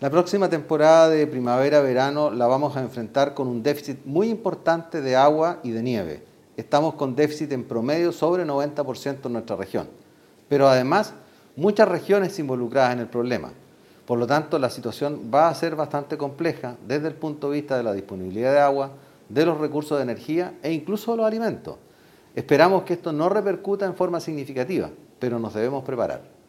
La próxima temporada de primavera-verano la vamos a enfrentar con un déficit muy importante de agua y de nieve. Estamos con déficit en promedio sobre 90% en nuestra región. Pero además, muchas regiones involucradas en el problema. Por lo tanto, la situación va a ser bastante compleja desde el punto de vista de la disponibilidad de agua, de los recursos de energía e incluso de los alimentos. Esperamos que esto no repercuta en forma significativa, pero nos debemos preparar.